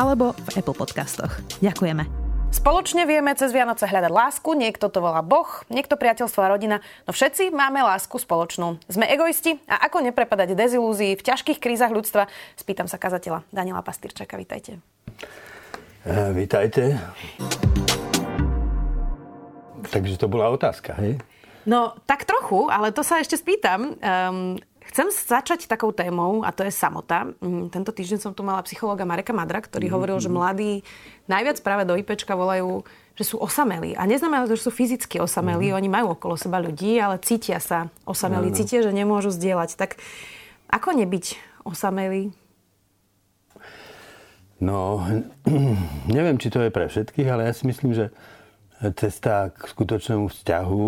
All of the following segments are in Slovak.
alebo v Apple Podcastoch. Ďakujeme. Spoločne vieme cez Vianoce hľadať lásku, niekto to volá Boh, niekto priateľstvo a rodina, no všetci máme lásku spoločnú. Sme egoisti a ako neprepadať dezilúzii v ťažkých krízach ľudstva? Spýtam sa kazateľa Daniela Pastýrčaka, vítajte. E, vítajte. Takže to bola otázka, hej? No, tak trochu, ale to sa ešte spýtam. Um, Chcem začať takou témou, a to je samota. Mm, tento týždeň som tu mala psychológa Mareka Madra, ktorý mm-hmm. hovoril, že mladí najviac práve do IPčka volajú, že sú osamelí. A neznamená to, že sú fyzicky osamelí, mm-hmm. oni majú okolo seba ľudí, ale cítia sa osamelí, no. cítia, že nemôžu zdieľať. Tak ako nebyť osamelý? No, neviem, či to je pre všetkých, ale ja si myslím, že cesta k skutočnému vzťahu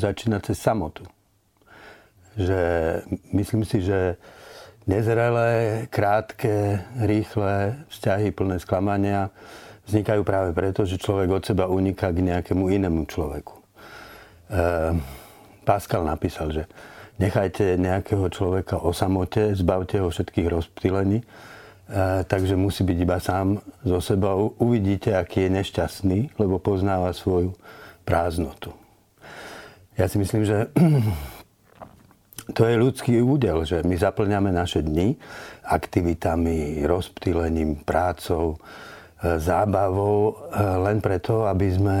začína cez samotu že myslím si, že nezrelé, krátke, rýchle vzťahy plné sklamania vznikajú práve preto, že človek od seba uniká k nejakému inému človeku. E, Pascal napísal, že nechajte nejakého človeka o samote, zbavte ho všetkých rozptýlení, e, takže musí byť iba sám so sebou. Uvidíte, aký je nešťastný, lebo poznáva svoju prázdnotu. Ja si myslím, že to je ľudský údel, že my zaplňame naše dni aktivitami, rozptýlením, prácou, e, zábavou e, len preto, aby sme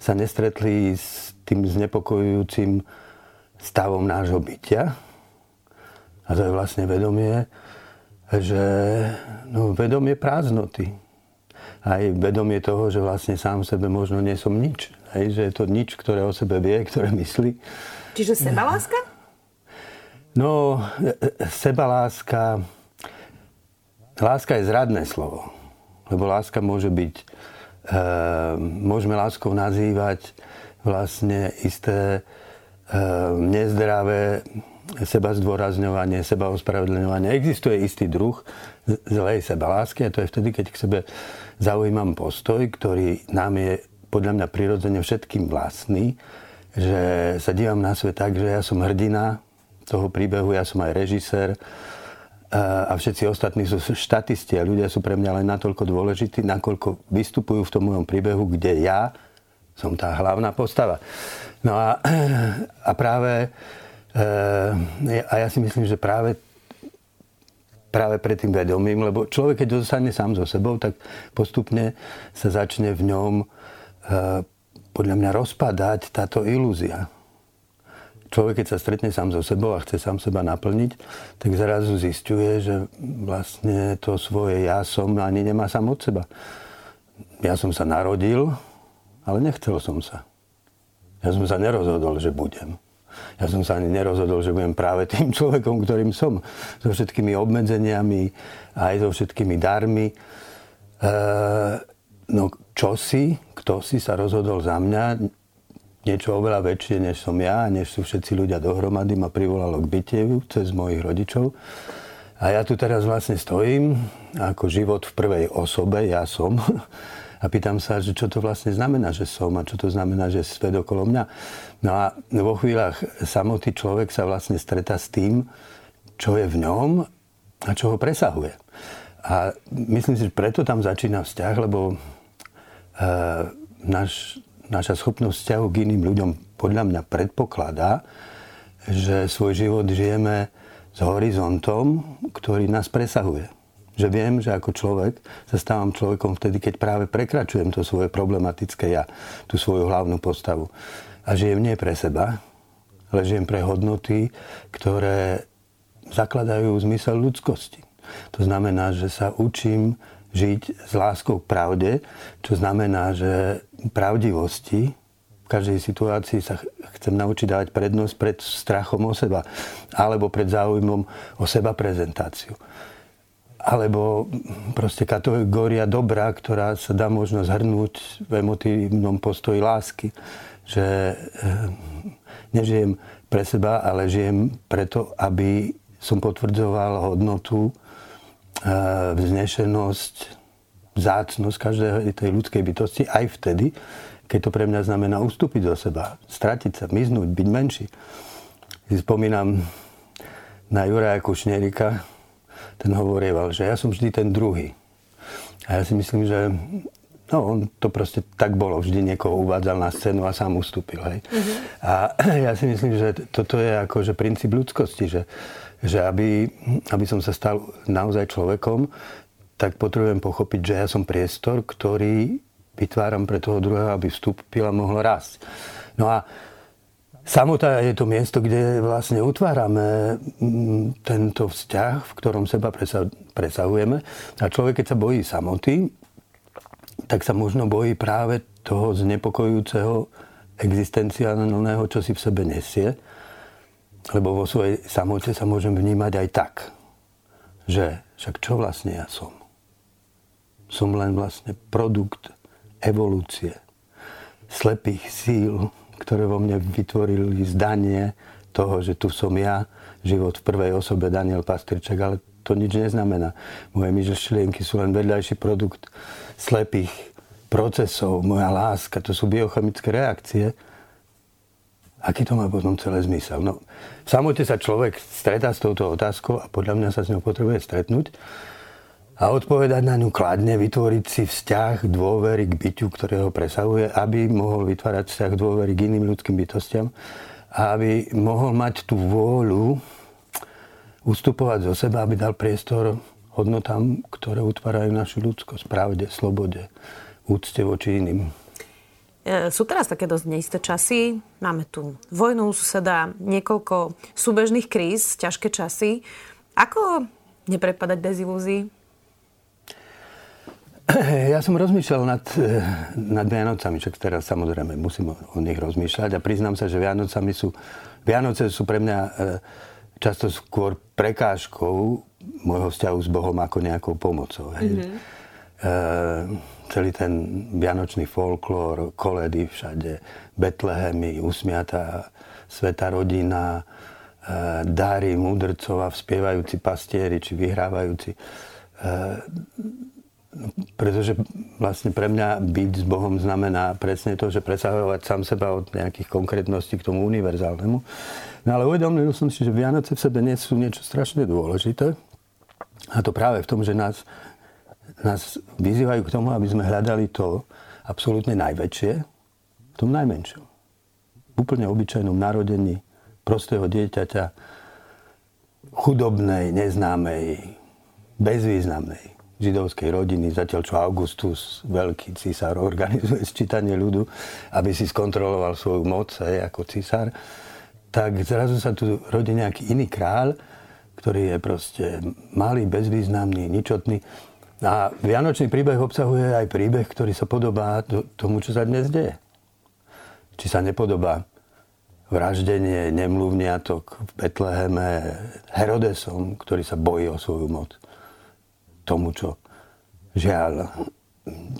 sa nestretli s tým znepokojujúcim stavom nášho bytia. A to je vlastne vedomie, že no, vedomie prázdnoty. Aj vedomie toho, že vlastne sám sebe možno nie som nič. Hej, že je to nič, ktoré o sebe vie, ktoré myslí. Čiže sebaláska? No, sebaláska... Láska je zradné slovo. Lebo láska môže byť... E, môžeme láskou nazývať vlastne isté e, nezdravé seba zdôrazňovanie, seba ospravedlňovanie. Existuje istý druh zlej sebalásky a to je vtedy, keď k sebe zaujímam postoj, ktorý nám je podľa mňa prirodzene všetkým vlastný, že sa dívam na svet tak, že ja som hrdina, toho príbehu, ja som aj režisér a všetci ostatní sú štatisti a ľudia sú pre mňa len natoľko dôležití, nakoľko vystupujú v tom mojom príbehu, kde ja som tá hlavná postava. No a, a práve e, a ja si myslím, že práve práve pred tým vedomím, lebo človek, keď zostane sám so sebou, tak postupne sa začne v ňom e, podľa mňa rozpadať táto ilúzia človek, keď sa stretne sám so sebou a chce sám seba naplniť, tak zrazu zistuje, že vlastne to svoje ja som ani nemá sám od seba. Ja som sa narodil, ale nechcel som sa. Ja som sa nerozhodol, že budem. Ja som sa ani nerozhodol, že budem práve tým človekom, ktorým som. So všetkými obmedzeniami, aj so všetkými darmi. E, no čo si, kto si sa rozhodol za mňa, niečo oveľa väčšie, než som ja, než sú všetci ľudia dohromady, ma privolalo k bytievu cez mojich rodičov. A ja tu teraz vlastne stojím ako život v prvej osobe, ja som. A pýtam sa, že čo to vlastne znamená, že som a čo to znamená, že svet okolo mňa. No a vo chvíľach samotný človek sa vlastne stretá s tým, čo je v ňom a čo ho presahuje. A myslím si, že preto tam začína vzťah, lebo e, náš naša schopnosť vzťahu k iným ľuďom podľa mňa predpokladá, že svoj život žijeme s horizontom, ktorý nás presahuje. Že viem, že ako človek sa stávam človekom vtedy, keď práve prekračujem to svoje problematické ja, tú svoju hlavnú postavu. A žijem nie pre seba, ale žijem pre hodnoty, ktoré zakladajú zmysel ľudskosti. To znamená, že sa učím žiť s láskou k pravde, čo znamená, že pravdivosti v každej situácii sa chcem naučiť dávať prednosť pred strachom o seba alebo pred záujmom o seba prezentáciu. alebo proste kategória dobra, ktorá sa dá možno zhrnúť v emotívnom postoji lásky. Že nežijem pre seba, ale žijem preto, aby som potvrdzoval hodnotu, vznešenosť, zácnosť každej tej ľudskej bytosti aj vtedy, keď to pre mňa znamená ustúpiť do seba, stratiť sa, miznúť, byť menší. Si spomínam na Juraja Kušnerika, ten hovorieval, že ja som vždy ten druhý. A ja si myslím, že no, on to proste tak bolo. Vždy niekoho uvádzal na scénu a sám ustúpil. Hej. Uh-huh. A ja si myslím, že toto je akože princíp ľudskosti, že, že aby, aby som sa stal naozaj človekom, tak potrebujem pochopiť, že ja som priestor, ktorý vytváram pre toho druhého, aby vstúpil a mohol rásť. No a Samota je to miesto, kde vlastne utvárame mm, tento vzťah, v ktorom seba presahujeme. A človek, keď sa bojí samoty, tak sa možno bojí práve toho znepokojujúceho existenciálneho, čo si v sebe nesie. Lebo vo svojej samote sa môžem vnímať aj tak, že však čo vlastne ja som? Som len vlastne produkt evolúcie, slepých síl, ktoré vo mne vytvorili zdanie toho, že tu som ja, život v prvej osobe Daniel Pastrček, ale to nič neznamená. Moje myšlienky sú len vedľajší produkt slepých procesov, moja láska, to sú biochemické reakcie. Aký to má potom celé zmysel? No, v samote sa človek stretá s touto otázkou a podľa mňa sa s ňou potrebuje stretnúť a odpovedať na ňu kladne, vytvoriť si vzťah dôvery k byťu, ktoré ho presahuje, aby mohol vytvárať vzťah dôvery k iným ľudským bytostiam a aby mohol mať tú vôľu ustupovať zo seba, aby dal priestor hodnotám, ktoré utvárajú našu ľudskosť, pravde, slobode, úcte voči iným. E, sú teraz také dosť neisté časy. Máme tu vojnu, suseda, niekoľko súbežných kríz, ťažké časy. Ako neprepadať dezilúzii? Ja som rozmýšľal nad, eh, nad Vianocami, čak teraz samozrejme musím o, nich rozmýšľať a priznám sa, že Vianocami sú, Vianoce sú pre mňa e, často skôr prekážkou môjho vzťahu s Bohom ako nejakou pomocou. Mm-hmm. E, celý ten vianočný folklór, koledy všade, Betlehemy, usmiatá sveta rodina, e, dary múdrcov a vspievajúci pastieri či vyhrávajúci. E, pretože vlastne pre mňa byť s Bohom znamená presne to, že presahovať sám seba od nejakých konkrétností k tomu univerzálnemu. No ale uvedomil som si, že Vianoce v sebe nie sú niečo strašne dôležité. A to práve v tom, že nás, nás vyzývajú k tomu, aby sme hľadali to absolútne najväčšie v tom najmenšom. V úplne obyčajnom narodení prostého dieťaťa, chudobnej, neznámej, bezvýznamnej židovskej rodiny, zatiaľ čo Augustus, veľký císar, organizuje sčítanie ľudu, aby si skontroloval svoju moc aj ako císar, tak zrazu sa tu rodí nejaký iný kráľ, ktorý je proste malý, bezvýznamný, ničotný. A Vianočný príbeh obsahuje aj príbeh, ktorý sa podobá tomu, čo sa dnes deje. Či sa nepodobá vraždenie nemluvniatok v Betleheme Herodesom, ktorý sa bojí o svoju moc tomu, čo žiaľ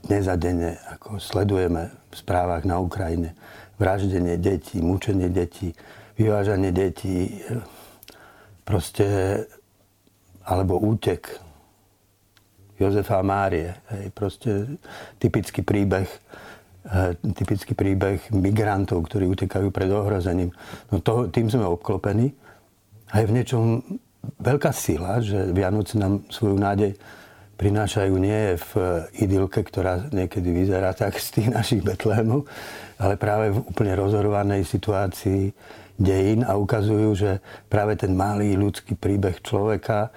dnes a denne ako sledujeme v správach na Ukrajine. Vraždenie detí, mučenie detí, vyvážanie detí, proste, alebo útek Jozefa a Márie. Hej, proste typický príbeh eh, typický príbeh migrantov, ktorí utekajú pred ohrozením. No to, tým sme obklopení. A je v niečom veľká sila, že Vianoce nám svoju nádej prinášajú nie v idylke, ktorá niekedy vyzerá tak z tých našich Betlémov, ale práve v úplne rozhorovanej situácii dejín a ukazujú, že práve ten malý ľudský príbeh človeka,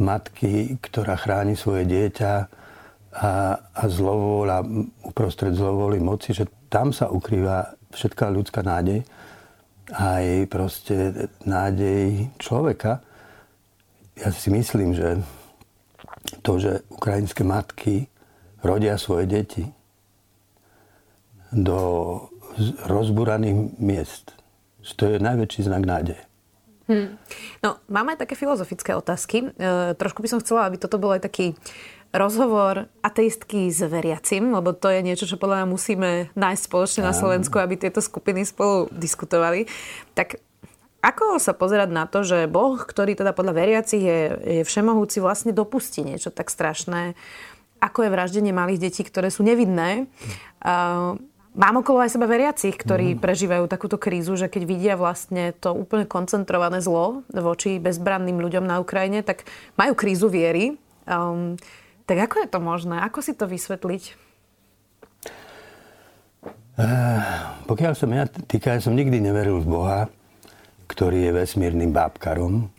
matky, ktorá chráni svoje dieťa a, a zlovola, uprostred zlovoli moci, že tam sa ukrýva všetká ľudská nádej, aj proste nádej človeka. Ja si myslím, že to, že ukrajinské matky rodia svoje deti do rozburaných miest. To je najväčší znak nádeje. Hmm. No, máme aj také filozofické otázky. E, trošku by som chcela, aby toto bol aj taký rozhovor ateistky s veriacim, lebo to je niečo, čo podľa mňa musíme nájsť spoločne na Slovensku, aby tieto skupiny spolu diskutovali. Tak ako sa pozerať na to, že Boh, ktorý teda podľa veriacich je, je všemohúci, vlastne dopustí niečo tak strašné, ako je vraždenie malých detí, ktoré sú nevidné. Uh, Mám okolo aj seba veriacich, ktorí mm. prežívajú takúto krízu, že keď vidia vlastne to úplne koncentrované zlo voči bezbranným ľuďom na Ukrajine, tak majú krízu viery. Um, tak ako je to možné? Ako si to vysvetliť? Uh, pokiaľ som ja týka, ja som nikdy neveril v Boha, ktorý je vesmírnym bábkarom.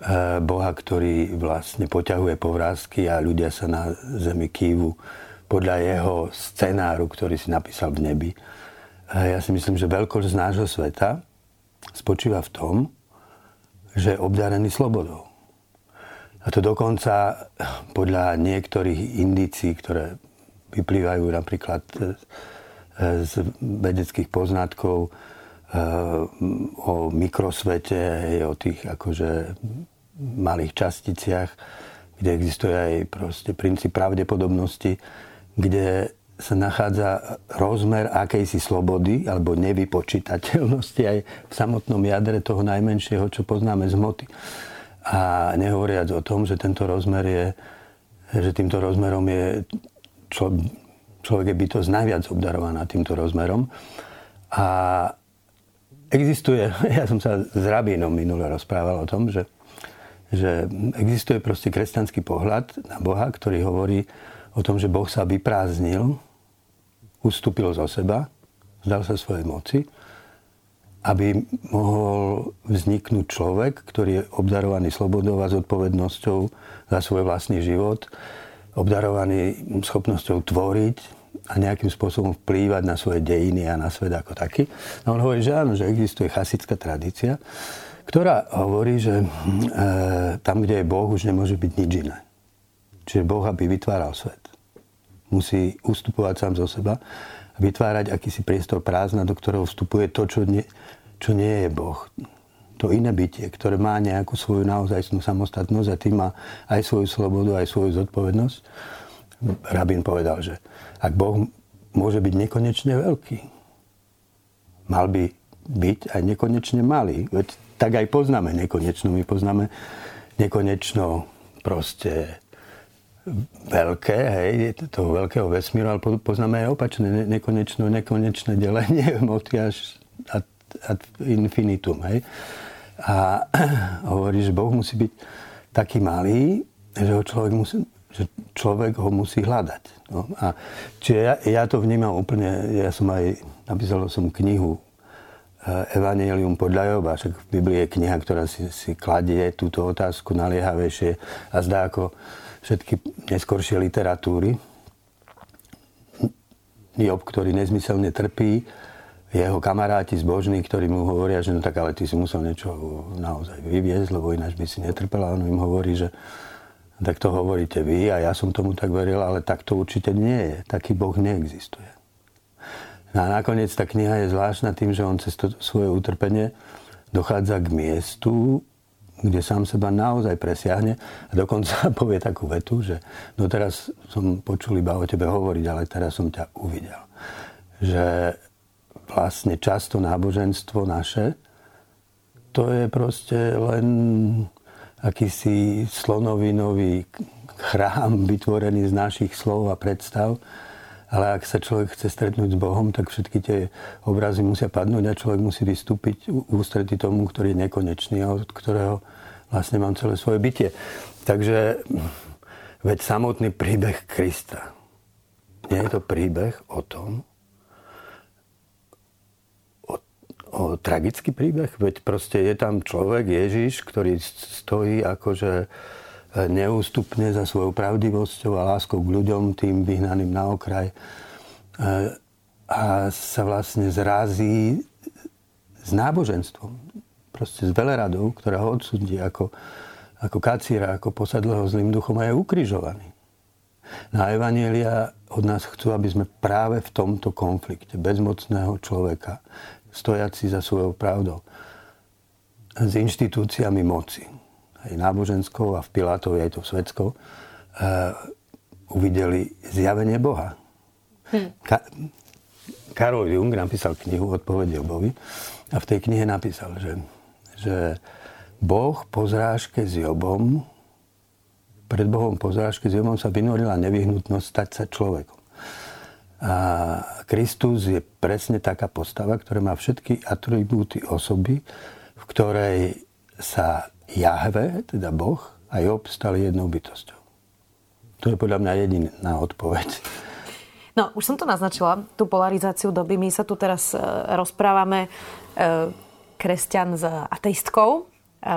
Uh, Boha, ktorý vlastne poťahuje povrázky a ľudia sa na zemi kývu podľa jeho scenáru, ktorý si napísal v nebi. Ja si myslím, že veľkosť nášho sveta spočíva v tom, že je obdarený slobodou. A to dokonca podľa niektorých indícií, ktoré vyplývajú napríklad z vedeckých poznatkov eh, o mikrosvete, o tých akože malých časticiach, kde existuje aj proste princíp pravdepodobnosti, kde sa nachádza rozmer akejsi slobody alebo nevypočítateľnosti aj v samotnom jadre toho najmenšieho, čo poznáme z hmoty. A nehovoriac o tom, že tento rozmer je, že týmto rozmerom je čo, človek je bytosť najviac obdarovaná týmto rozmerom. A existuje, ja som sa s rabínom minule rozprával o tom, že, že existuje proste kresťanský pohľad na Boha, ktorý hovorí, o tom, že Boh sa vyprázdnil, ustúpil zo seba, zdal sa svojej moci, aby mohol vzniknúť človek, ktorý je obdarovaný slobodou a zodpovednosťou za svoj vlastný život, obdarovaný schopnosťou tvoriť a nejakým spôsobom vplývať na svoje dejiny a na svet ako taký. A on hovorí, že áno, že existuje chasická tradícia, ktorá hovorí, že e, tam, kde je Boh, už nemôže byť nič iné. Čiže Boh, aby vytváral svet, musí ustupovať sám zo seba a vytvárať akýsi priestor prázdna, do ktorého vstupuje to, čo nie, čo nie je Boh. To iné bytie, ktoré má nejakú svoju naozajstnú samostatnosť a tým má aj svoju slobodu, aj svoju zodpovednosť. Rabín povedal, že ak Boh môže byť nekonečne veľký, mal by byť aj nekonečne malý. Veď tak aj poznáme nekonečno. My poznáme nekonečno proste veľké, hej, toho veľkého vesmíru, ale poznáme aj opačné, nekonečné, nekonečné delenie hmoty až ad, ad infinitum, hej. A hovorí, že Boh musí byť taký malý, že ho človek musí, že človek ho musí hľadať. No. A čiže ja, ja to vnímam úplne, ja som aj, napísal som knihu Evangelium podľa Joba, však v Biblii je kniha, ktorá si, si kladie túto otázku naliehavejšie a zdá ako všetky neskoršie literatúry. Job, ktorý nezmyselne trpí, jeho kamaráti zbožní, ktorí mu hovoria, že no tak ale ty si musel niečo naozaj vyviezť, lebo ináč by si netrpel. A on im hovorí, že tak to hovoríte vy a ja som tomu tak veril, ale tak to určite nie je. Taký Boh neexistuje. No a nakoniec tá kniha je zvláštna tým, že on cez to svoje utrpenie dochádza k miestu, kde sám seba naozaj presiahne a dokonca povie takú vetu, že no teraz som počul iba o tebe hovoriť, ale teraz som ťa uvidel. Že vlastne často náboženstvo naše, to je proste len akýsi slonovinový chrám vytvorený z našich slov a predstav, ale ak sa človek chce stretnúť s Bohom, tak všetky tie obrazy musia padnúť a človek musí vystúpiť ústretí tomu, ktorý je nekonečný a od ktorého vlastne mám celé svoje bytie. Takže veď samotný príbeh Krista. Nie je to príbeh o tom, o tragický príbeh, veď proste je tam človek, Ježiš, ktorý stojí akože neústupne za svojou pravdivosťou a láskou k ľuďom, tým vyhnaným na okraj. E, a sa vlastne zrazí s náboženstvom. Proste s veleradou, ktorá ho odsudí ako, ako kacíra, ako posadlého zlým duchom a je ukrižovaný. Na Evanielia od nás chcú, aby sme práve v tomto konflikte bezmocného človeka, stojaci za svojou pravdou, s inštitúciami moci, aj náboženskou a v Pilátovi aj to svetskou, uh, uvideli zjavenie Boha. Hm. Ka- Karol Jung napísal knihu Odpovede Bovi a v tej knihe napísal, že, že Boh po zrážke s Jobom, pred Bohom po zrážke s Jobom sa vynorila nevyhnutnosť stať sa človekom. A Kristus je presne taká postava, ktorá má všetky atribúty osoby, v ktorej sa Jahve, teda Boh, a Job stali jednou bytosťou. To je podľa mňa jediná odpoveď. No, už som to naznačila, tú polarizáciu doby. My sa tu teraz e, rozprávame e, kresťan s ateistkou. E,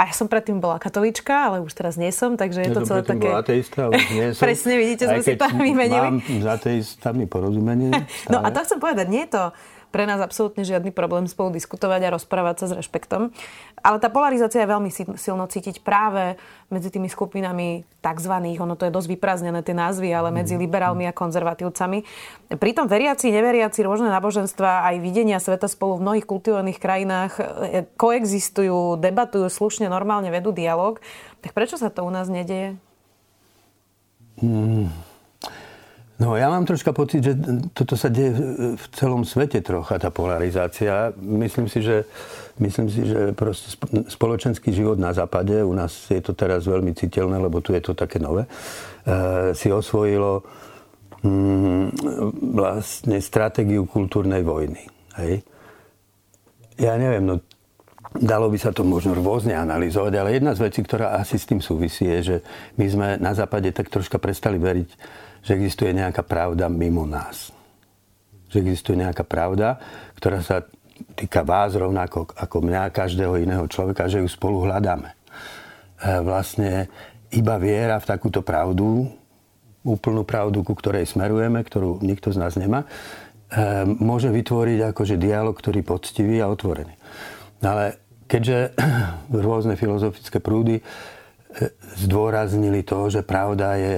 a ja som predtým bola katolíčka, ale už teraz nie som, takže je ja to celé také... Bola ateista, už nie som. Presne, vidíte, sme si to vymenili. Mám s ateistami porozumenie. No a to chcem povedať, nie je to pre nás absolútne žiadny problém spolu diskutovať a rozprávať sa s rešpektom. Ale tá polarizácia je veľmi silno cítiť práve medzi tými skupinami tzv. ono to je dosť vyprázdnené tie názvy, ale medzi mhm. liberálmi a konzervatívcami. Pritom veriaci, neveriaci, rôzne náboženstva aj videnia sveta spolu v mnohých kultivovaných krajinách e, koexistujú, debatujú slušne, normálne vedú dialog. Tak prečo sa to u nás nedieje? Hmm. No ja mám troška pocit, že toto sa deje v celom svete trocha, tá polarizácia. Myslím si, že, myslím si, že proste spoločenský život na západe, u nás je to teraz veľmi citeľné, lebo tu je to také nové, e, si osvojilo mm, vlastne stratégiu kultúrnej vojny. Hej? Ja neviem, no Dalo by sa to možno rôzne analyzovať, ale jedna z vecí, ktorá asi s tým súvisí, je, že my sme na západe tak troška prestali veriť že existuje nejaká pravda mimo nás. Že existuje nejaká pravda, ktorá sa týka vás rovnako ako mňa, každého iného človeka, že ju spolu hľadáme. E, vlastne iba viera v takúto pravdu, úplnú pravdu, ku ktorej smerujeme, ktorú nikto z nás nemá, e, môže vytvoriť akože dialog, ktorý poctivý a otvorený. Ale keďže rôzne filozofické prúdy e, zdôraznili to, že pravda je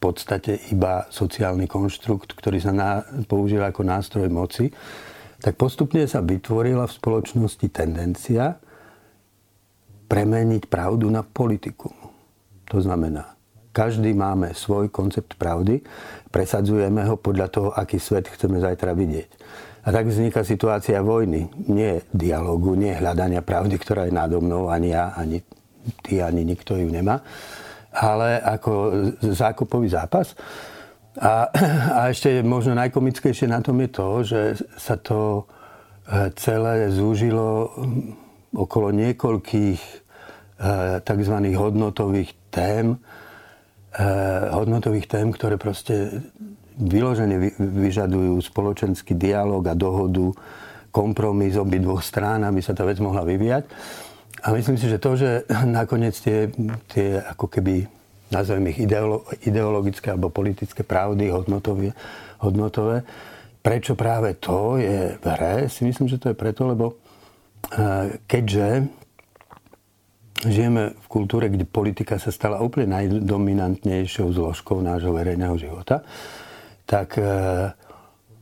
podstate iba sociálny konštrukt, ktorý sa na, používa ako nástroj moci, tak postupne sa vytvorila v spoločnosti tendencia premeniť pravdu na politiku. To znamená, každý máme svoj koncept pravdy, presadzujeme ho podľa toho, aký svet chceme zajtra vidieť. A tak vzniká situácia vojny. Nie dialogu, nie hľadania pravdy, ktorá je nado mnou, ani ja, ani ty, ani nikto ju nemá ale ako zákupový zápas. A, a ešte možno najkomickejšie na tom je to, že sa to e, celé zúžilo okolo niekoľkých e, tzv. hodnotových tém, e, hodnotových tém, ktoré proste vyložene vyžadujú spoločenský dialog a dohodu, kompromis obi dvoch strán, aby sa tá vec mohla vyvíjať. A myslím si, že to, že nakoniec tie, tie ako keby, nazvem ich ideolo, ideologické alebo politické pravdy, hodnotové, hodnotové, prečo práve to je v hre, si myslím, že to je preto, lebo e, keďže žijeme v kultúre, kde politika sa stala úplne najdominantnejšou zložkou nášho verejného života, tak e,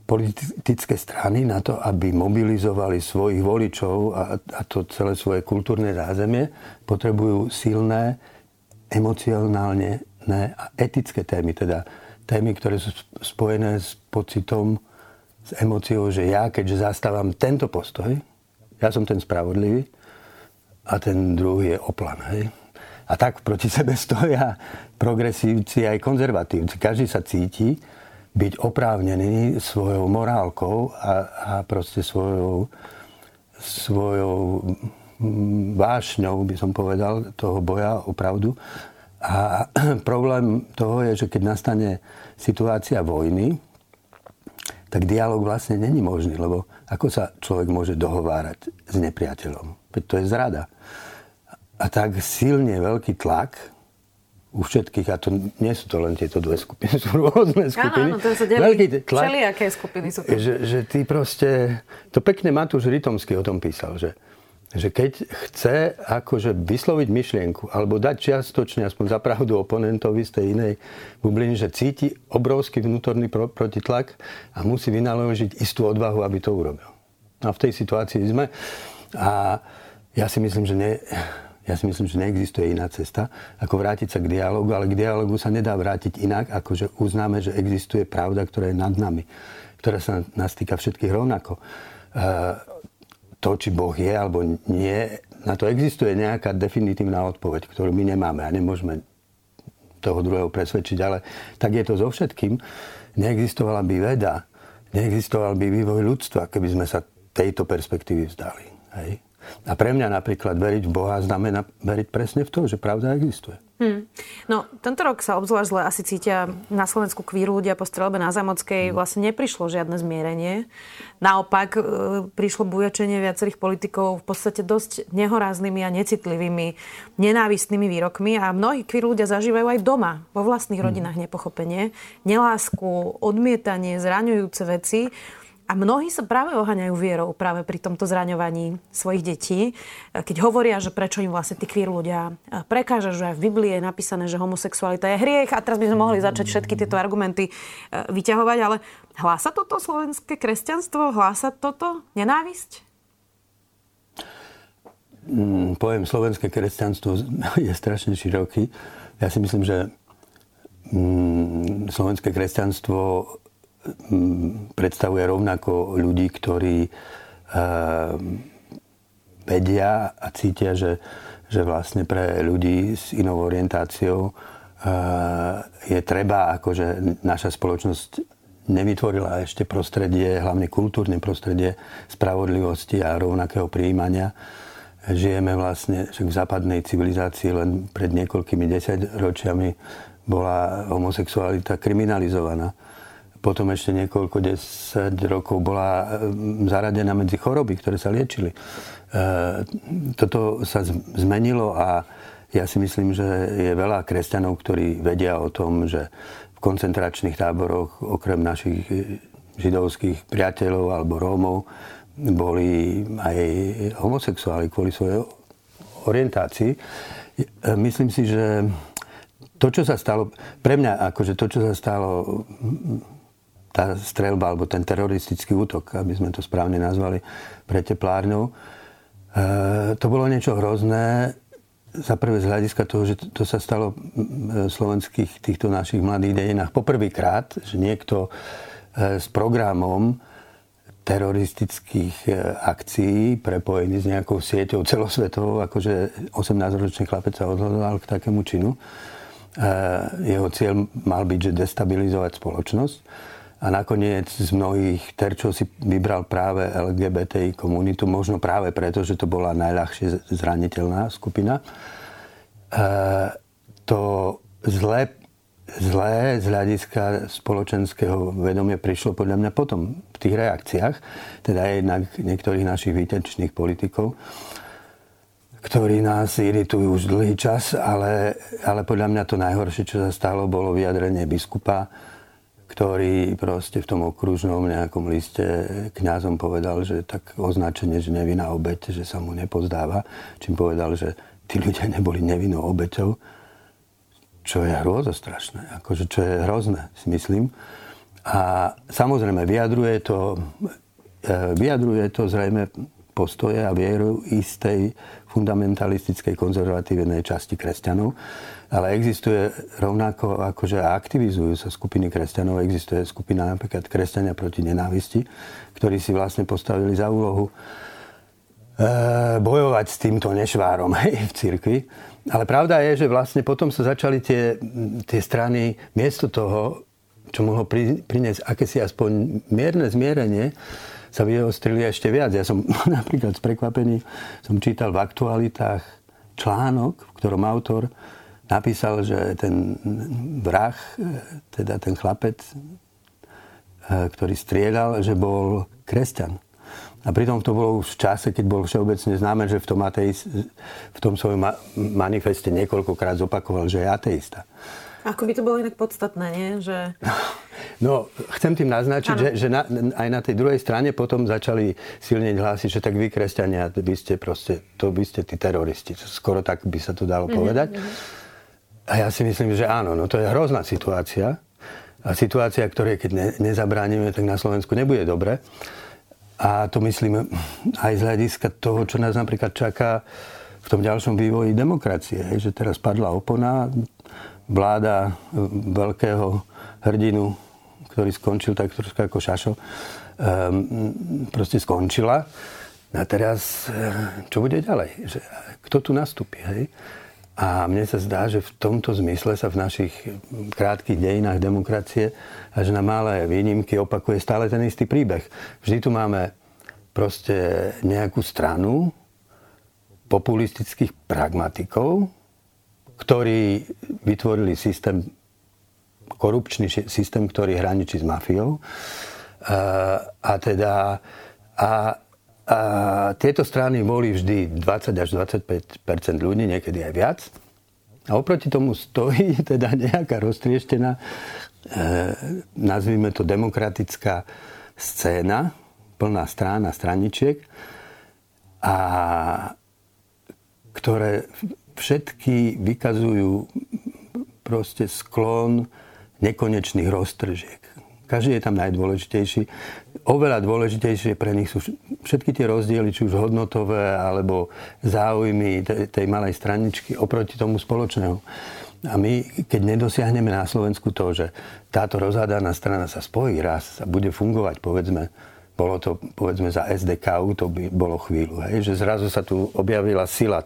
politické strany na to, aby mobilizovali svojich voličov a, a to celé svoje kultúrne zázemie, potrebujú silné, emocionálne ne, a etické témy, teda témy, ktoré sú spojené s pocitom, s emóciou, že ja, keďže zastávam tento postoj, ja som ten spravodlivý a ten druhý je oplan. Hej? A tak proti sebe stoja progresívci aj konzervatívci. Každý sa cíti, byť oprávnený svojou morálkou a, a proste svojou, svojou vášňou, by som povedal, toho boja o pravdu. A problém toho je, že keď nastane situácia vojny, tak dialog vlastne není možný, lebo ako sa človek môže dohovárať s nepriateľom? Veď to je zrada. A tak silne veľký tlak u všetkých, a to nie sú to len tieto dve skupiny, sú rôzne skupiny. Áno, to sa delí, všelijaké skupiny sú to. Že, že ty proste, to pekne Matúš Rytomský o tom písal, že, že keď chce akože vysloviť myšlienku alebo dať čiastočne aspoň za pravdu oponentovi z tej inej bubliny, že cíti obrovský vnútorný pro, protitlak a musí vynaložiť istú odvahu, aby to urobil. A v tej situácii sme. A ja si myslím, že ne, ja si myslím, že neexistuje iná cesta, ako vrátiť sa k dialogu, ale k dialogu sa nedá vrátiť inak, ako že uznáme, že existuje pravda, ktorá je nad nami, ktorá sa nás týka všetkých rovnako. Uh, to, či Boh je alebo nie, na to existuje nejaká definitívna odpoveď, ktorú my nemáme a nemôžeme toho druhého presvedčiť, ale tak je to so všetkým. Neexistovala by veda, neexistoval by vývoj ľudstva, keby sme sa tejto perspektívy vzdali. Hej? A pre mňa napríklad veriť v Boha znamená veriť presne v to, že pravda existuje. Hmm. No, tento rok sa obzvlášť zle asi cítia na Slovensku kvír ľudia po strelbe na Zamockej. Hmm. Vlastne neprišlo žiadne zmierenie. Naopak e, prišlo bujačenie viacerých politikov v podstate dosť nehoráznými a necitlivými, nenávistnými výrokmi a mnohí kvír ľudia zažívajú aj doma, vo vlastných hmm. rodinách nepochopenie, nelásku, odmietanie, zraňujúce veci. A mnohí sa práve oháňajú vierou práve pri tomto zraňovaní svojich detí, keď hovoria, že prečo im vlastne tí queer ľudia prekáža, že aj v Biblii je napísané, že homosexualita je hriech a teraz by sme mohli začať všetky tieto argumenty e, vyťahovať, ale hlása toto slovenské kresťanstvo? Hlása toto nenávisť? Mm, pojem slovenské kresťanstvo je strašne široký. Ja si myslím, že mm, slovenské kresťanstvo predstavuje rovnako ľudí, ktorí eh, vedia a cítia, že, že vlastne pre ľudí s inou orientáciou eh, je treba, akože naša spoločnosť nevytvorila ešte prostredie, hlavne kultúrne prostredie spravodlivosti a rovnakého príjmania. Žijeme vlastne, že v západnej civilizácii len pred niekoľkými desaťročiami bola homosexualita kriminalizovaná potom ešte niekoľko desať rokov bola mm, zaradená medzi choroby, ktoré sa liečili. E, toto sa zmenilo a ja si myslím, že je veľa kresťanov, ktorí vedia o tom, že v koncentračných táboroch, okrem našich židovských priateľov alebo Rómov, boli aj homosexuáli kvôli svojej orientácii. Myslím si, že to, čo sa stalo, pre mňa, akože to, čo sa stalo tá strelba alebo ten teroristický útok, aby sme to správne nazvali, pre teplárňou. E, to bolo niečo hrozné. Za prvé z hľadiska toho, že to sa stalo v slovenských týchto našich mladých dejinách poprvýkrát, že niekto e, s programom teroristických e, akcií prepojený s nejakou sieťou celosvetovou, akože 18-ročný chlapec sa odhodlal k takému činu. E, jeho cieľ mal byť, že destabilizovať spoločnosť a nakoniec z mnohých terčov si vybral práve LGBTI komunitu, možno práve preto, že to bola najľahšie zraniteľná skupina. E, to zlé, zlé z hľadiska spoločenského vedomia prišlo podľa mňa potom v tých reakciách, teda jednak niektorých našich výtečných politikov, ktorí nás iritujú už dlhý čas, ale, ale podľa mňa to najhoršie, čo sa stalo, bolo vyjadrenie biskupa, ktorý proste v tom okružnom nejakom liste kňazom povedal, že tak označenie, že nevinná obeť, že sa mu nepozdáva, čím povedal, že tí ľudia neboli nevinnou obeťou, čo je strašné, akože čo je hrozné, si myslím. A samozrejme vyjadruje to, e, vyjadruje to zrejme postoje a vieru istej fundamentalistickej konzervatívnej časti kresťanov, ale existuje rovnako, akože aktivizujú sa skupiny kresťanov, existuje skupina napríklad Kresťania proti nenávisti, ktorí si vlastne postavili za úlohu e, bojovať s týmto nešvárom hej, v cirkvi. Ale pravda je, že vlastne potom sa začali tie, tie strany, miesto toho, čo mohlo pri, priniesť akési aspoň mierne zmierenie, sa vyostrili ešte viac. Ja som napríklad z prekvapení som čítal v aktualitách článok, v ktorom autor napísal, že ten vrah, teda ten chlapec, eh, ktorý strieľal, že bol kresťan. A pritom to bolo už v čase, keď bol všeobecne známe, že v tom, ateist, v tom svojom manifeste niekoľkokrát zopakoval, že je ateista. Ako by to bolo inak podstatné, nie? Že... No, chcem tým naznačiť, že, že na, aj na tej druhej strane potom začali silne hlásiť, že tak vy, kresťania, vy ste proste, to by ste tí teroristi. Skoro tak by sa to dalo mm-hmm. povedať. A ja si myslím, že áno, no to je hrozná situácia. A situácia, ktorej keď ne, nezabránime, tak na Slovensku nebude dobre. A to myslím aj z hľadiska toho, čo nás napríklad čaká v tom ďalšom vývoji demokracie. Hej, že teraz padla opona, vláda veľkého hrdinu, ktorý skončil tak trošku ako Šašo, um, proste skončila. A teraz, eh, čo bude ďalej? Že, kto tu nastúpi? Hej? A mne sa zdá, že v tomto zmysle sa v našich krátkých dejinách demokracie až na malé výnimky opakuje stále ten istý príbeh. Vždy tu máme proste nejakú stranu populistických pragmatikov, ktorí vytvorili systém, korupčný systém, ktorý hraničí s mafiou. A teda a a tieto strany boli vždy 20 až 25% ľudí, niekedy aj viac. A oproti tomu stojí teda nejaká roztrieštená, e, nazvime to demokratická scéna, plná strán a straničiek, a ktoré všetky vykazujú proste sklon nekonečných roztržiek. Každý je tam najdôležitejší oveľa dôležitejšie pre nich sú všetky tie rozdiely, či už hodnotové, alebo záujmy tej, malej straničky oproti tomu spoločného. A my, keď nedosiahneme na Slovensku to, že táto rozhádaná strana sa spojí raz a bude fungovať, povedzme, bolo to povedzme za SDKU, to by bolo chvíľu, hej, že zrazu sa tu objavila sila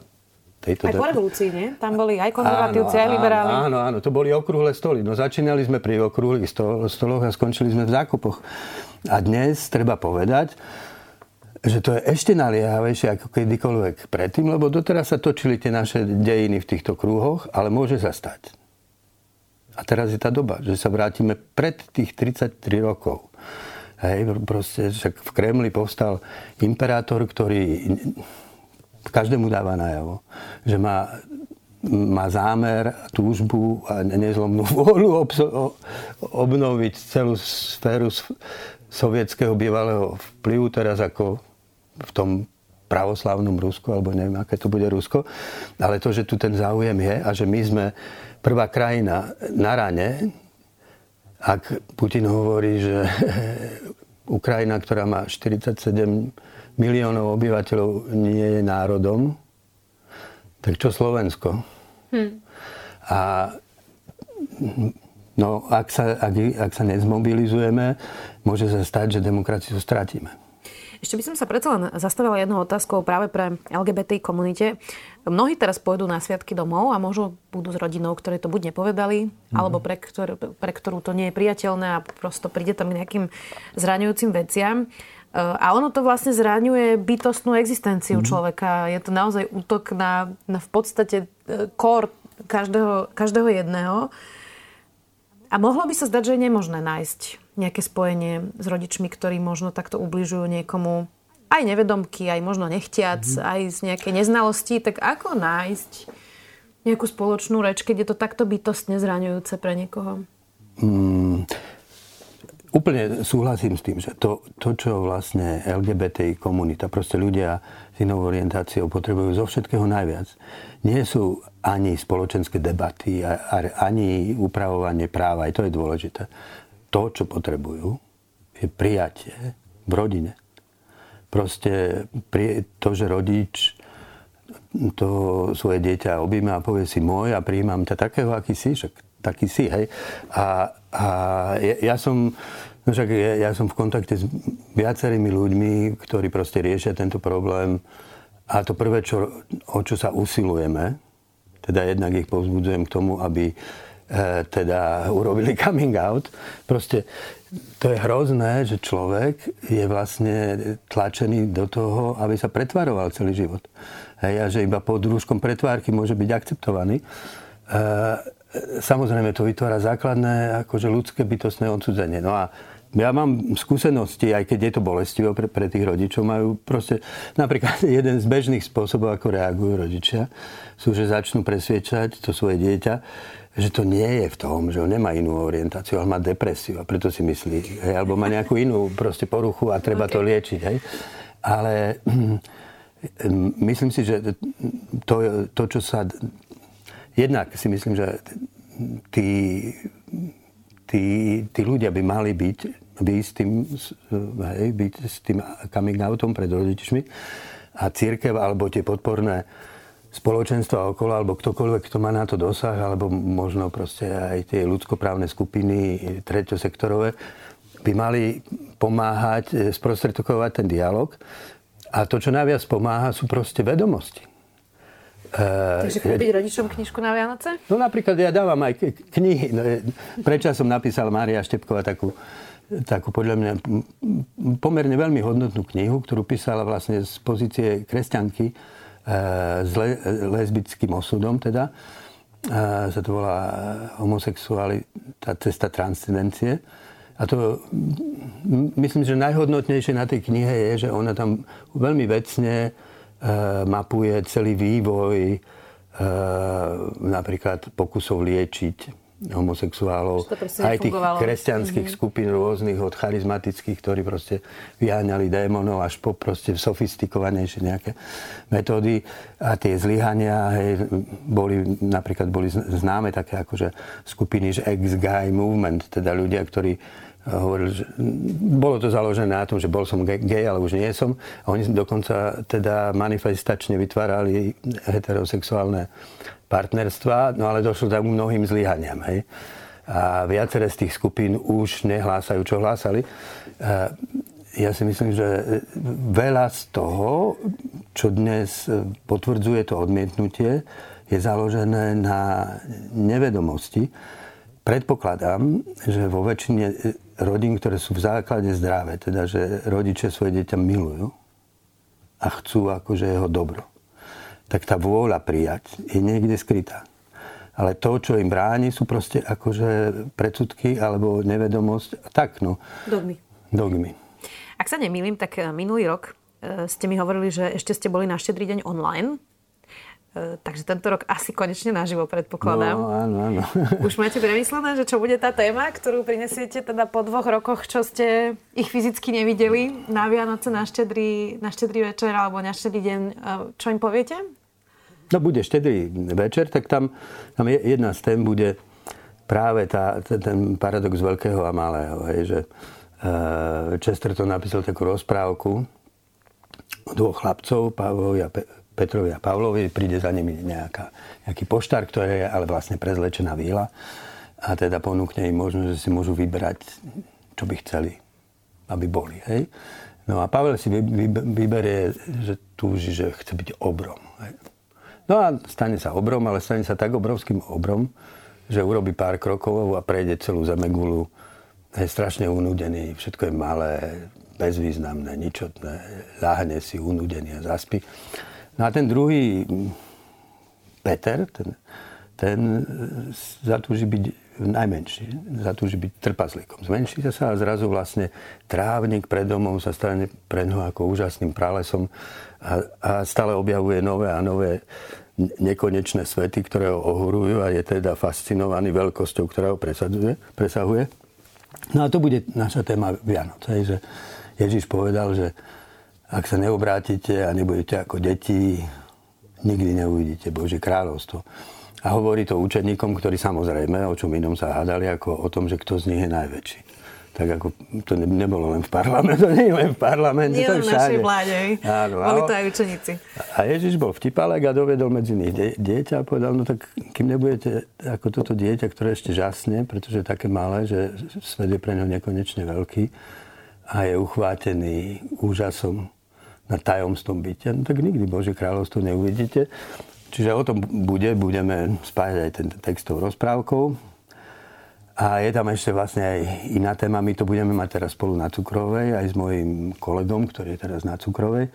tejto... Aj po revolúcii, nie? Tam boli aj konzervatívci, aj liberáli. Áno, áno, to boli okrúhle stoly. No začínali sme pri okrúhlych stoloch a skončili sme v zákupoch. A dnes treba povedať, že to je ešte naliehavejšie ako kedykoľvek predtým, lebo doteraz sa točili tie naše dejiny v týchto krúhoch, ale môže sa stať. A teraz je tá doba, že sa vrátime pred tých 33 rokov. Hej, proste, však v Kremli povstal imperátor, ktorý každému dáva najavo, že má, má zámer, túžbu a nezlomnú vôľu obnoviť celú sféru sovietského bývalého vplyvu teraz ako v tom pravoslavnom Rusku, alebo neviem, aké to bude Rusko, ale to, že tu ten záujem je a že my sme prvá krajina na rane, ak Putin hovorí, že Ukrajina, ktorá má 47 miliónov obyvateľov, nie je národom, tak čo Slovensko? Hmm. A No, ak sa, ak, ak sa nezmobilizujeme, môže sa stať, že demokraciu stratíme. Ešte by som sa predsa len zastavila jednou otázkou práve pre LGBT komunite. Mnohí teraz pôjdu na sviatky domov a môžu budú s rodinou, ktoré to buď nepovedali, mm-hmm. alebo pre, ktor, pre ktorú to nie je priateľné a prosto príde tam k nejakým zraňujúcim veciam. A ono to vlastne zraňuje bytostnú existenciu mm-hmm. človeka. Je to naozaj útok na, na v podstate e, kor každého, každého jedného. A mohlo by sa zdať, že je nemožné nájsť nejaké spojenie s rodičmi, ktorí možno takto ubližujú niekomu, aj nevedomky, aj možno nechtiac, mm-hmm. aj z nejakej neznalosti. Tak ako nájsť nejakú spoločnú reč, keď je to takto bytostne zraňujúce pre niekoho? Mm, úplne súhlasím s tým, že to, to, čo vlastne LGBT komunita, proste ľudia s inou orientáciou potrebujú zo všetkého najviac, nie sú ani spoločenské debaty, ani upravovanie práva, aj to je dôležité. To, čo potrebujú, je prijatie v rodine. Proste to, že rodič to svoje dieťa objíma a povie si môj a prijímam ťa takého, aký si, však taký si, hej. A, a ja, ja som No však ja, ja som v kontakte s viacerými ľuďmi, ktorí proste riešia tento problém. A to prvé, čo, o čo sa usilujeme, teda jednak ich povzbudzujem k tomu, aby teda urobili coming out. Proste to je hrozné, že človek je vlastne tlačený do toho, aby sa pretvaroval celý život. Hej, a že iba pod rúškom pretvárky môže byť akceptovaný. E, samozrejme, to vytvára základné akože ľudské bytostné odsudzenie. No a ja mám skúsenosti, aj keď je to bolestivé pre, pre tých rodičov, majú proste, napríklad jeden z bežných spôsobov, ako reagujú rodičia, sú, že začnú presviečať to svoje dieťa, že to nie je v tom, že on nemá inú orientáciu, ale má depresiu a preto si myslí, hej, alebo má nejakú inú proste poruchu a treba okay. to liečiť. Hej. Ale myslím si, že to, to, čo sa... Jednak si myslím, že tí, tí, tí ľudia by mali byť byť s tým, hej, byť s tým coming outom pred rodičmi a církev alebo tie podporné spoločenstva okolo, alebo ktokoľvek, kto má na to dosah, alebo možno proste aj tie ľudskoprávne skupiny, treťosektorové, by mali pomáhať, e, sprostredkovať ten dialog. A to, čo najviac pomáha, sú proste vedomosti. E, Takže kúpiť rodičom knižku na Vianoce? No napríklad ja dávam aj knihy. No, Prečasom napísala Mária Štepková takú, takú podľa mňa pomerne veľmi hodnotnú knihu, ktorú písala vlastne z pozície kresťanky, s le, lesbickým osudom teda. A sa to volá homosexualita, cesta transcendencie. A to myslím, že najhodnotnejšie na tej knihe je, že ona tam veľmi vecne e, mapuje celý vývoj e, napríklad pokusov liečiť homosexuálov, aj tých kresťanských mm-hmm. skupín rôznych, od charizmatických, ktorí proste vyháňali démonov, až po proste sofistikovanejšie nejaké metódy. A tie zlyhania hej, boli, napríklad boli známe také akože skupiny, že ex-guy movement, teda ľudia, ktorí hovoril, že bolo to založené na tom, že bol som gay, ale už nie som. A oni dokonca teda manifestačne vytvárali heterosexuálne partnerstva, no ale došlo tam mnohým zlyhaniam. Hej. A viaceré z tých skupín už nehlásajú, čo hlásali. Ja si myslím, že veľa z toho, čo dnes potvrdzuje to odmietnutie, je založené na nevedomosti. Predpokladám, že vo väčšine rodín, ktoré sú v základe zdravé, teda že rodičia svoje dieťa milujú a chcú akože jeho dobro tak tá vôľa prijať je niekde skrytá. Ale to, čo im bráni, sú proste akože predsudky alebo nevedomosť. Tak, no. Dogmy. Dogmy. Ak sa nemýlim, tak eh, minulý rok eh, ste mi hovorili, že ešte ste boli na štedrý deň online. Eh, takže tento rok asi konečne naživo, predpokladám. No, áno, áno. Už máte premyslené, že čo bude tá téma, ktorú prinesiete teda po dvoch rokoch, čo ste ich fyzicky nevideli na Vianoce, na štedrý, na štedrý večer alebo na štedrý deň. Čo im poviete? No bude štedrý večer, tak tam, tam jedna z tém bude práve tá, ten paradox veľkého a malého. Hej, že uh, Chesterton napísal takú rozprávku dvoch chlapcov, Pavlovi a Pe- Petrovi a Pavlovi, príde za nimi nejaká, nejaký poštár, ktorý je ale vlastne prezlečená víla a teda ponúkne im možnosť, že si môžu vybrať, čo by chceli, aby boli. Hej? No a Pavel si vyberie, že túži, že chce byť obrom. Hej? No a stane sa obrom, ale stane sa tak obrovským obrom, že urobí pár krokov a prejde celú zemegulu. Je strašne unúdený, všetko je malé, bezvýznamné, ničotné. Láhne si unúdený a zaspí. No a ten druhý, Peter, ten, ten zatúži byť najmenší, zatúži byť trpazlíkom. Zmenší sa a zrazu vlastne trávnik pred domom sa stane pre ňoho ako úžasným pralesom a, a stále objavuje nové a nové nekonečné svety, ktoré ho ohorujú a je teda fascinovaný veľkosťou, ktorá ho presahuje. No a to bude naša téma Vianoc. Hej, že Ježiš povedal, že ak sa neobrátite a nebudete ako deti, nikdy neuvidíte Božie kráľovstvo. A hovorí to učeníkom, ktorí samozrejme, o čom inom sa hádali, ako o tom, že kto z nich je najväčší tak ako to ne, nebolo len v parlamente, to nie je len v parlamente, nie to je všade. vláde, Áno, Boli to aj učeníci. A Ježiš bol vtipalek a dovedol medzi nich die, dieťa a povedal, no tak kým nebudete ako toto dieťa, ktoré ešte žasne, pretože je také malé, že svet je pre ňo nekonečne veľký a je uchvátený úžasom na tajomstvom bytia, no tak nikdy Bože kráľovstvo neuvidíte. Čiže o tom bude, budeme spájať aj ten textov rozprávkou, a je tam ešte vlastne aj iná téma. My to budeme mať teraz spolu na Cukrovej, aj s mojim kolegom, ktorý je teraz na Cukrovej.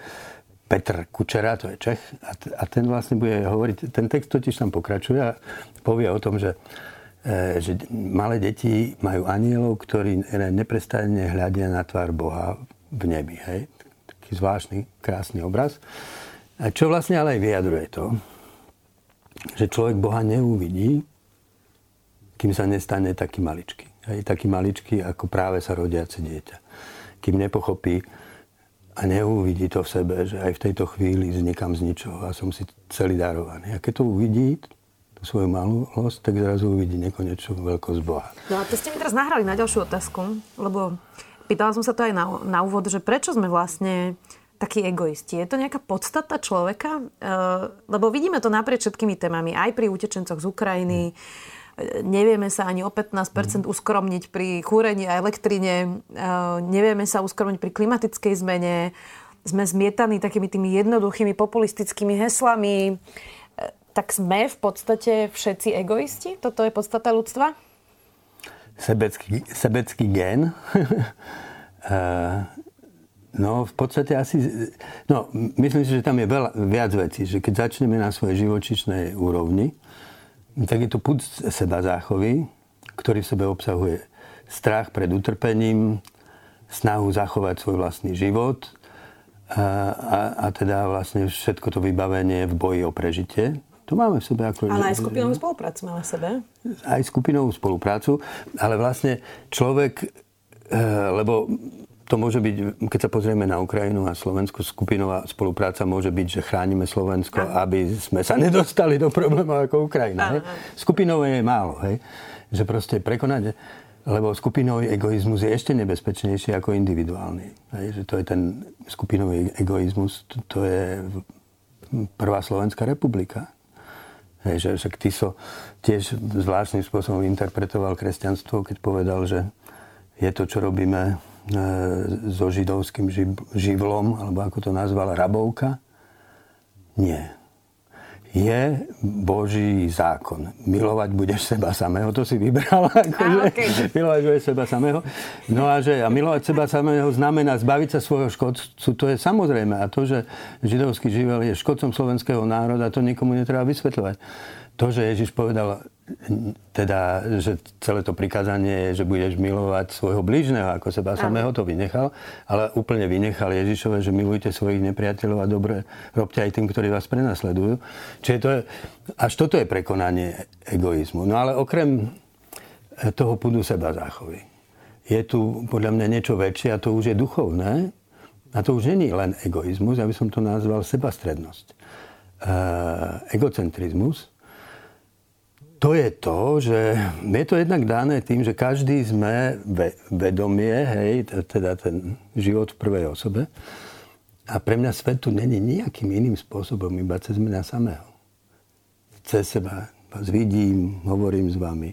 Petr Kučera, to je Čech. A, t- a ten vlastne bude hovoriť, ten text totiž tam pokračuje a povie o tom, že, e, že malé deti majú anielov, ktorí neprestajne hľadia na tvár Boha v nebi. Hej? Taký zvláštny, krásny obraz. A čo vlastne ale aj vyjadruje to, že človek Boha neuvidí, kým sa nestane taký maličký. Hej, taký maličký, ako práve sa rodiace dieťa. Kým nepochopí a neuvidí to v sebe, že aj v tejto chvíli vznikám z ničoho a som si celý darovaný. A keď to uvidí, tú svoju malosť, tak zrazu uvidí nekonečnú veľkosť Boha. No a to ste mi teraz nahrali na ďalšiu otázku, lebo pýtala som sa to aj na, na úvod, že prečo sme vlastne takí egoisti. Je to nejaká podstata človeka? Uh, lebo vidíme to naprieč všetkými témami, aj pri utečencoch z Ukrajiny. Nevieme sa ani o 15% uskromniť pri kúrení a elektrine. Uh, nevieme sa uskromniť pri klimatickej zmene. Sme zmietaní takými tými jednoduchými populistickými heslami. Uh, tak sme v podstate všetci egoisti? Toto je podstata ľudstva? Sebecký, sebecký gen. No, v podstate asi... No, myslím si, že tam je veľa, viac vecí. Že keď začneme na svojej živočišnej úrovni, tak je to put seba záchovy, ktorý v sebe obsahuje strach pred utrpením, snahu zachovať svoj vlastný život a, a, a teda vlastne všetko to vybavenie v boji o prežitie. To máme v sebe ako... Ale aj skupinovú spoluprácu máme v sebe. Aj skupinovú spoluprácu, ale vlastne človek, e, lebo to môže byť, keď sa pozrieme na Ukrajinu a Slovensko, skupinová spolupráca môže byť, že chránime Slovensko, Aha. aby sme sa nedostali do problémov ako Ukrajina. Hej. Skupinové je málo, hej. Že proste prekonať, lebo skupinový egoizmus je ešte nebezpečnejší ako individuálny. Hej. Že to je ten skupinový egoizmus, to, to je prvá Slovenská republika. Hej, že však Tiso tiež zvláštnym spôsobom interpretoval kresťanstvo, keď povedal, že je to, čo robíme so židovským živlom, alebo ako to nazvala, rabovka? Nie. Je Boží zákon. Milovať budeš seba samého, to si vybral. Akože, okay. Milovať budeš seba samého. No a že a milovať seba samého znamená zbaviť sa svojho škodcu, to je samozrejme. A to, že židovský živel je škodcom slovenského národa, to nikomu netreba vysvetľovať. To, že Ježiš povedal, teda, že celé to prikázanie je, že budeš milovať svojho blížneho ako seba samého, to vynechal, ale úplne vynechal Ježišove, že milujte svojich nepriateľov a dobre robte aj tým, ktorí vás prenasledujú. Čiže to je, až toto je prekonanie egoizmu. No ale okrem toho púdu seba záchovy. Je tu podľa mňa niečo väčšie a to už je duchovné. A to už není len egoizmus, ja by som to nazval sebastrednosť. Uh, egocentrizmus, to je to, že je to jednak dané tým, že každý sme vedomie, hej, teda ten život v prvej osobe. A pre mňa svet tu není nejakým iným spôsobom, iba cez mňa samého. Cez seba vás vidím, hovorím s vami,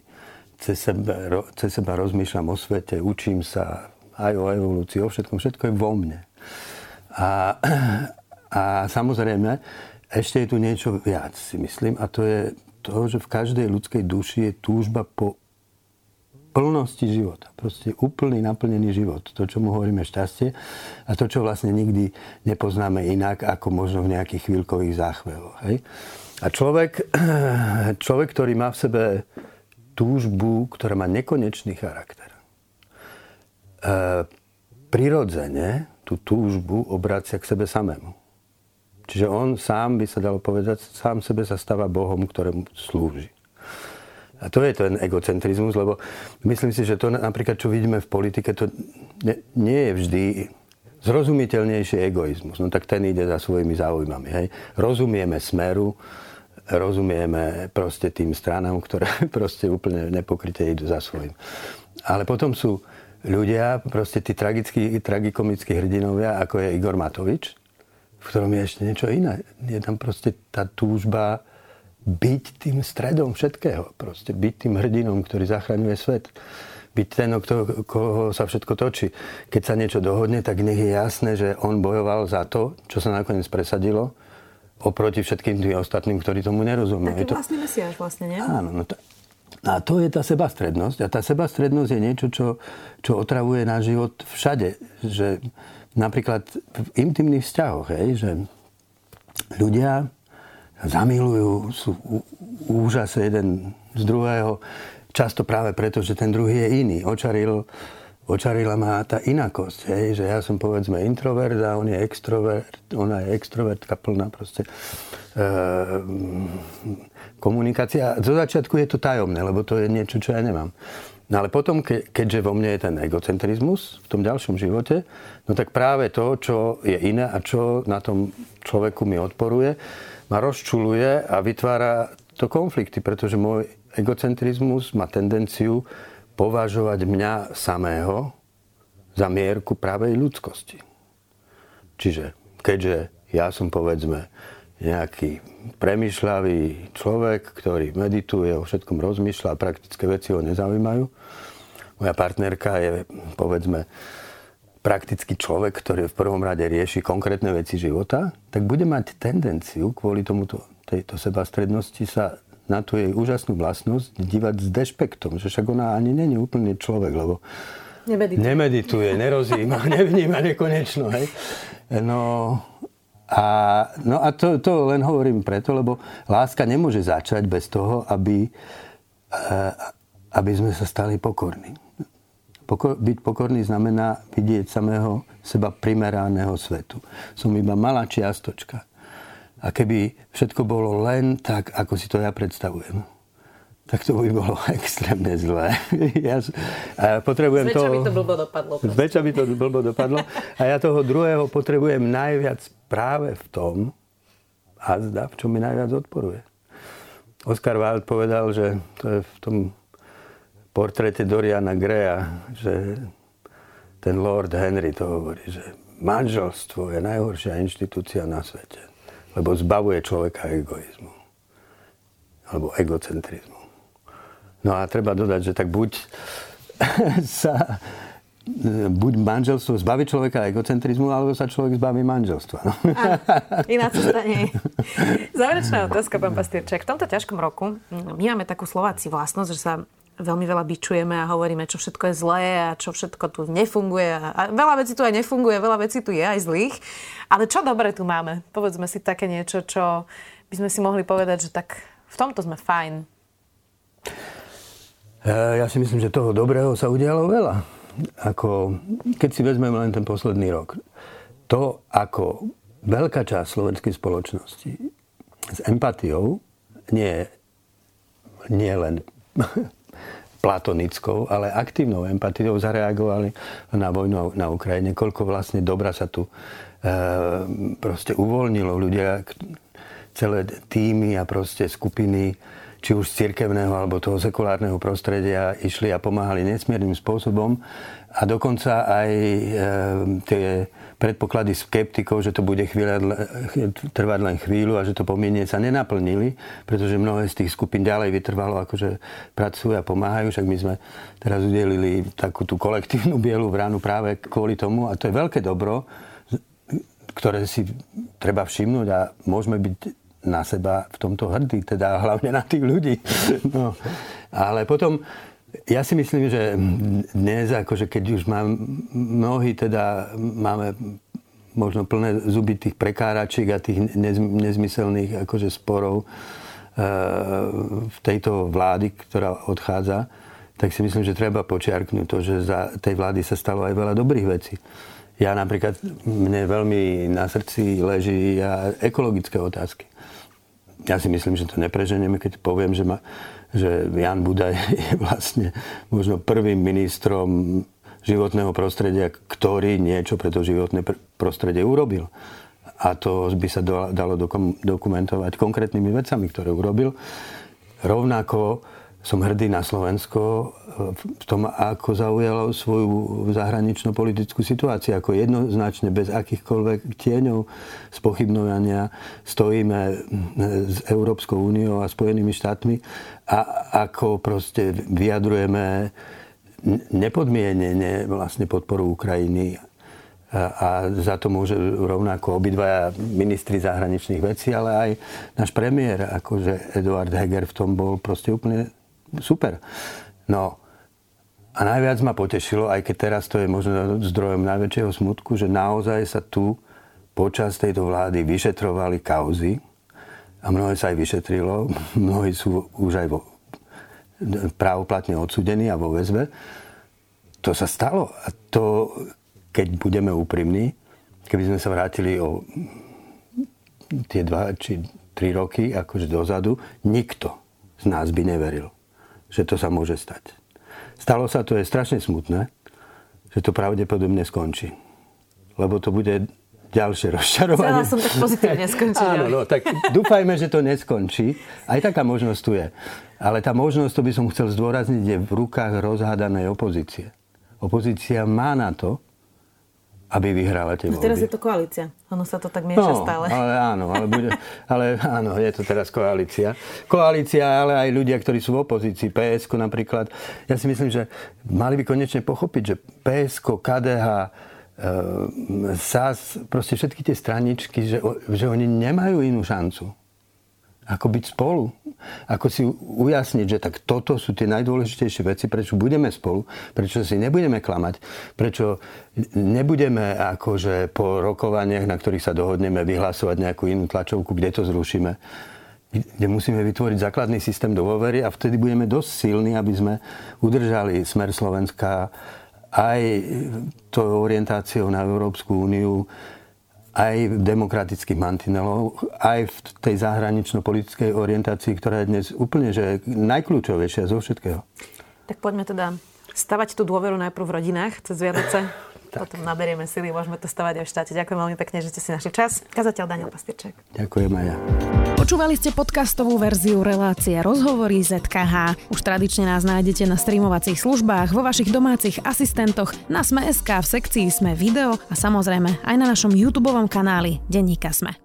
cez seba, ro, cez seba rozmýšľam o svete, učím sa aj o evolúcii, o všetkom, všetko je vo mne. A, a samozrejme, ešte je tu niečo viac, si myslím, a to je toho, že v každej ľudskej duši je túžba po plnosti života. Proste úplný naplnený život. To, čo mu hovoríme šťastie a to, čo vlastne nikdy nepoznáme inak, ako možno v nejakých chvíľkových záchvevoch. Hej? A človek, človek, ktorý má v sebe túžbu, ktorá má nekonečný charakter, e, prirodzene tú túžbu obracia k sebe samému. Čiže on sám, by sa dalo povedať, sám sebe sa stáva Bohom, ktorému slúži. A to je ten egocentrizmus, lebo myslím si, že to napríklad, čo vidíme v politike, to nie, nie je vždy zrozumiteľnejší egoizmus. No tak ten ide za svojimi záujmami. Hej. Rozumieme smeru, rozumieme proste tým stranám, ktoré proste úplne nepokryte idú za svojim. Ale potom sú ľudia, proste tí tragickí, tragikomickí hrdinovia, ako je Igor Matovič, v ktorom je ešte niečo iné. Je tam proste tá túžba byť tým stredom všetkého. Proste byť tým hrdinom, ktorý zachraňuje svet. Byť ten, o koho sa všetko točí. Keď sa niečo dohodne, tak nech je jasné, že on bojoval za to, čo sa nakoniec presadilo, oproti všetkým tým ostatným, ktorí tomu nerozumejú. Taký to... vlastný mesiaž vlastne, nie? Áno, no to... A to je tá sebastrednosť. A tá sebastrednosť je niečo, čo, čo otravuje náš život všade. Že napríklad v intimných vzťahoch, hej, že ľudia zamilujú, sú úžase jeden z druhého, často práve preto, že ten druhý je iný. Očaril, očarila ma tá inakosť, hej, že ja som povedzme introvert a on je extrovert, ona je extrovertka plná proste e, komunikácia. Zo začiatku je to tajomné, lebo to je niečo, čo ja nemám. No ale potom, ke, keďže vo mne je ten egocentrizmus v tom ďalšom živote, no tak práve to, čo je iné a čo na tom človeku mi odporuje, ma rozčuluje a vytvára to konflikty, pretože môj egocentrizmus má tendenciu považovať mňa samého za mierku pravej ľudskosti. Čiže keďže ja som povedzme nejaký premyšľavý človek, ktorý medituje, o všetkom rozmýšľa a praktické veci ho nezaujímajú. Moja partnerka je, povedzme, praktický človek, ktorý v prvom rade rieši konkrétne veci života, tak bude mať tendenciu kvôli tomuto, tejto sebastrednosti sa na tú jej úžasnú vlastnosť dívať s dešpektom, že však ona ani není úplne človek, lebo Nemedituje. Nemedituje, nerozíma, nevníma nekonečno. Hej. No, a, no a to, to len hovorím preto, lebo láska nemôže začať bez toho, aby, eh, aby sme sa stali pokorní. Pokor, byť pokorný znamená vidieť samého seba primeraného svetu. Som iba malá čiastočka. A keby všetko bolo len tak, ako si to ja predstavujem, tak to by bolo extrémne zlé. Ja, a potrebujem Zväčša by to blbo dopadlo. Zväčša by to blbo dopadlo. A ja toho druhého potrebujem najviac práve v tom, a zda, v čom mi najviac odporuje. Oscar Wilde povedal, že to je v tom portréte Doriana Greya, že ten Lord Henry to hovorí, že manželstvo je najhoršia inštitúcia na svete, lebo zbavuje človeka egoizmu alebo egocentrizmu. No a treba dodať, že tak buď sa buď manželstvo zbaví človeka egocentrizmu, alebo sa človek zbaví manželstva. No. iná cesta nie Záverečná otázka, pán Pastierček. V tomto ťažkom roku my máme takú Slováci vlastnosť, že sa veľmi veľa bičujeme a hovoríme, čo všetko je zlé a čo všetko tu nefunguje. A veľa vecí tu aj nefunguje, veľa vecí tu je aj zlých. Ale čo dobre tu máme? Povedzme si také niečo, čo by sme si mohli povedať, že tak v tomto sme fajn. Ja si myslím, že toho dobrého sa udialo veľa. Ako, keď si vezmeme len ten posledný rok. To, ako veľká časť slovenskej spoločnosti s empatiou, nie, nie len platonickou, ale aktívnou empatiou zareagovali na vojnu na Ukrajine. Koľko vlastne dobra sa tu e, proste uvoľnilo. Ľudia, celé týmy a proste skupiny, či už z cirkevného alebo toho sekulárneho prostredia išli a pomáhali nesmiernym spôsobom. A dokonca aj e, tie predpoklady skeptikov, že to bude chvíľa, trvať len chvíľu a že to pomienie sa nenaplnili, pretože mnohé z tých skupín ďalej vytrvalo, akože pracujú a pomáhajú. Však my sme teraz udelili takú tú kolektívnu bielu vranu práve kvôli tomu a to je veľké dobro, ktoré si treba všimnúť a môžeme byť na seba v tomto hrdí, teda hlavne na tých ľudí. No. Ale potom ja si myslím, že dnes, akože keď už mám mnohí, teda máme možno plné zuby tých prekáračiek a tých nezmyselných akože sporov e, v tejto vlády, ktorá odchádza, tak si myslím, že treba počiarknúť to, že za tej vlády sa stalo aj veľa dobrých vecí. Ja napríklad, mne veľmi na srdci leží ekologické otázky. Ja si myslím, že to nepreženieme, keď poviem, že ma, že Jan Budaj je vlastne možno prvým ministrom životného prostredia, ktorý niečo pre to životné prostredie urobil. A to by sa dalo dokumentovať konkrétnymi vecami, ktoré urobil. Rovnako som hrdý na Slovensko e, v tom, ako zaujalo svoju zahraničnú politickú situáciu. Ako jednoznačne, bez akýchkoľvek tieňov spochybnovania stojíme s Európskou úniou a Spojenými štátmi a ako proste vyjadrujeme nepodmienene vlastne podporu Ukrajiny a za to môže rovnako obidvaja ministri zahraničných vecí, ale aj náš premiér, akože Eduard Heger v tom bol proste úplne super. No a najviac ma potešilo, aj keď teraz to je možno zdrojom najväčšieho smutku, že naozaj sa tu počas tejto vlády vyšetrovali kauzy a mnohé sa aj vyšetrilo, mnohí sú už aj vo, právoplatne odsudení a vo väzbe. To sa stalo a to, keď budeme úprimní, keby sme sa vrátili o tie dva či tri roky akože dozadu, nikto z nás by neveril že to sa môže stať. Stalo sa, to je strašne smutné, že to pravdepodobne skončí. Lebo to bude ďalšie rozčarovanie. Chcela som tak pozitívne skončiť. Áno, no, tak dúfajme, že to neskončí. Aj taká možnosť tu je. Ale tá možnosť, to by som chcel zdôrazniť, je v rukách rozhádanej opozície. Opozícia má na to, aby vyhrala tie voľby. Teraz je to koalícia. Ono sa to tak mieša no, stále. Ale áno, ale, bude, ale áno, je to teraz koalícia. Koalícia, ale aj ľudia, ktorí sú v opozícii, PSK napríklad. Ja si myslím, že mali by konečne pochopiť, že PSK, KDH, e, SAS, proste všetky tie straničky, že, že oni nemajú inú šancu ako byť spolu. Ako si ujasniť, že tak toto sú tie najdôležitejšie veci, prečo budeme spolu, prečo si nebudeme klamať, prečo nebudeme akože po rokovaniach, na ktorých sa dohodneme, vyhlasovať nejakú inú tlačovku, kde to zrušíme kde musíme vytvoriť základný systém dôvery a vtedy budeme dosť silní, aby sme udržali smer Slovenska aj tou orientáciou na Európsku úniu, aj demokratických mantinelov, aj v tej zahranično-politickej orientácii, ktorá je dnes úplne že najkľúčovejšia zo všetkého. Tak poďme teda stavať tú dôveru najprv v rodinách cez Vianoce. Potom naberieme sily, môžeme to stavať aj v štáte. Ďakujem veľmi pekne, že ste si našli čas. Kazateľ Daniel Pastierček. Ďakujem aj ja. Počúvali ste podcastovú verziu relácie Rozhovory ZKH. Už tradične nás nájdete na streamovacích službách, vo vašich domácich asistentoch, na Sme.sk, v sekcii Sme video a samozrejme aj na našom YouTube kanáli Denníka Sme.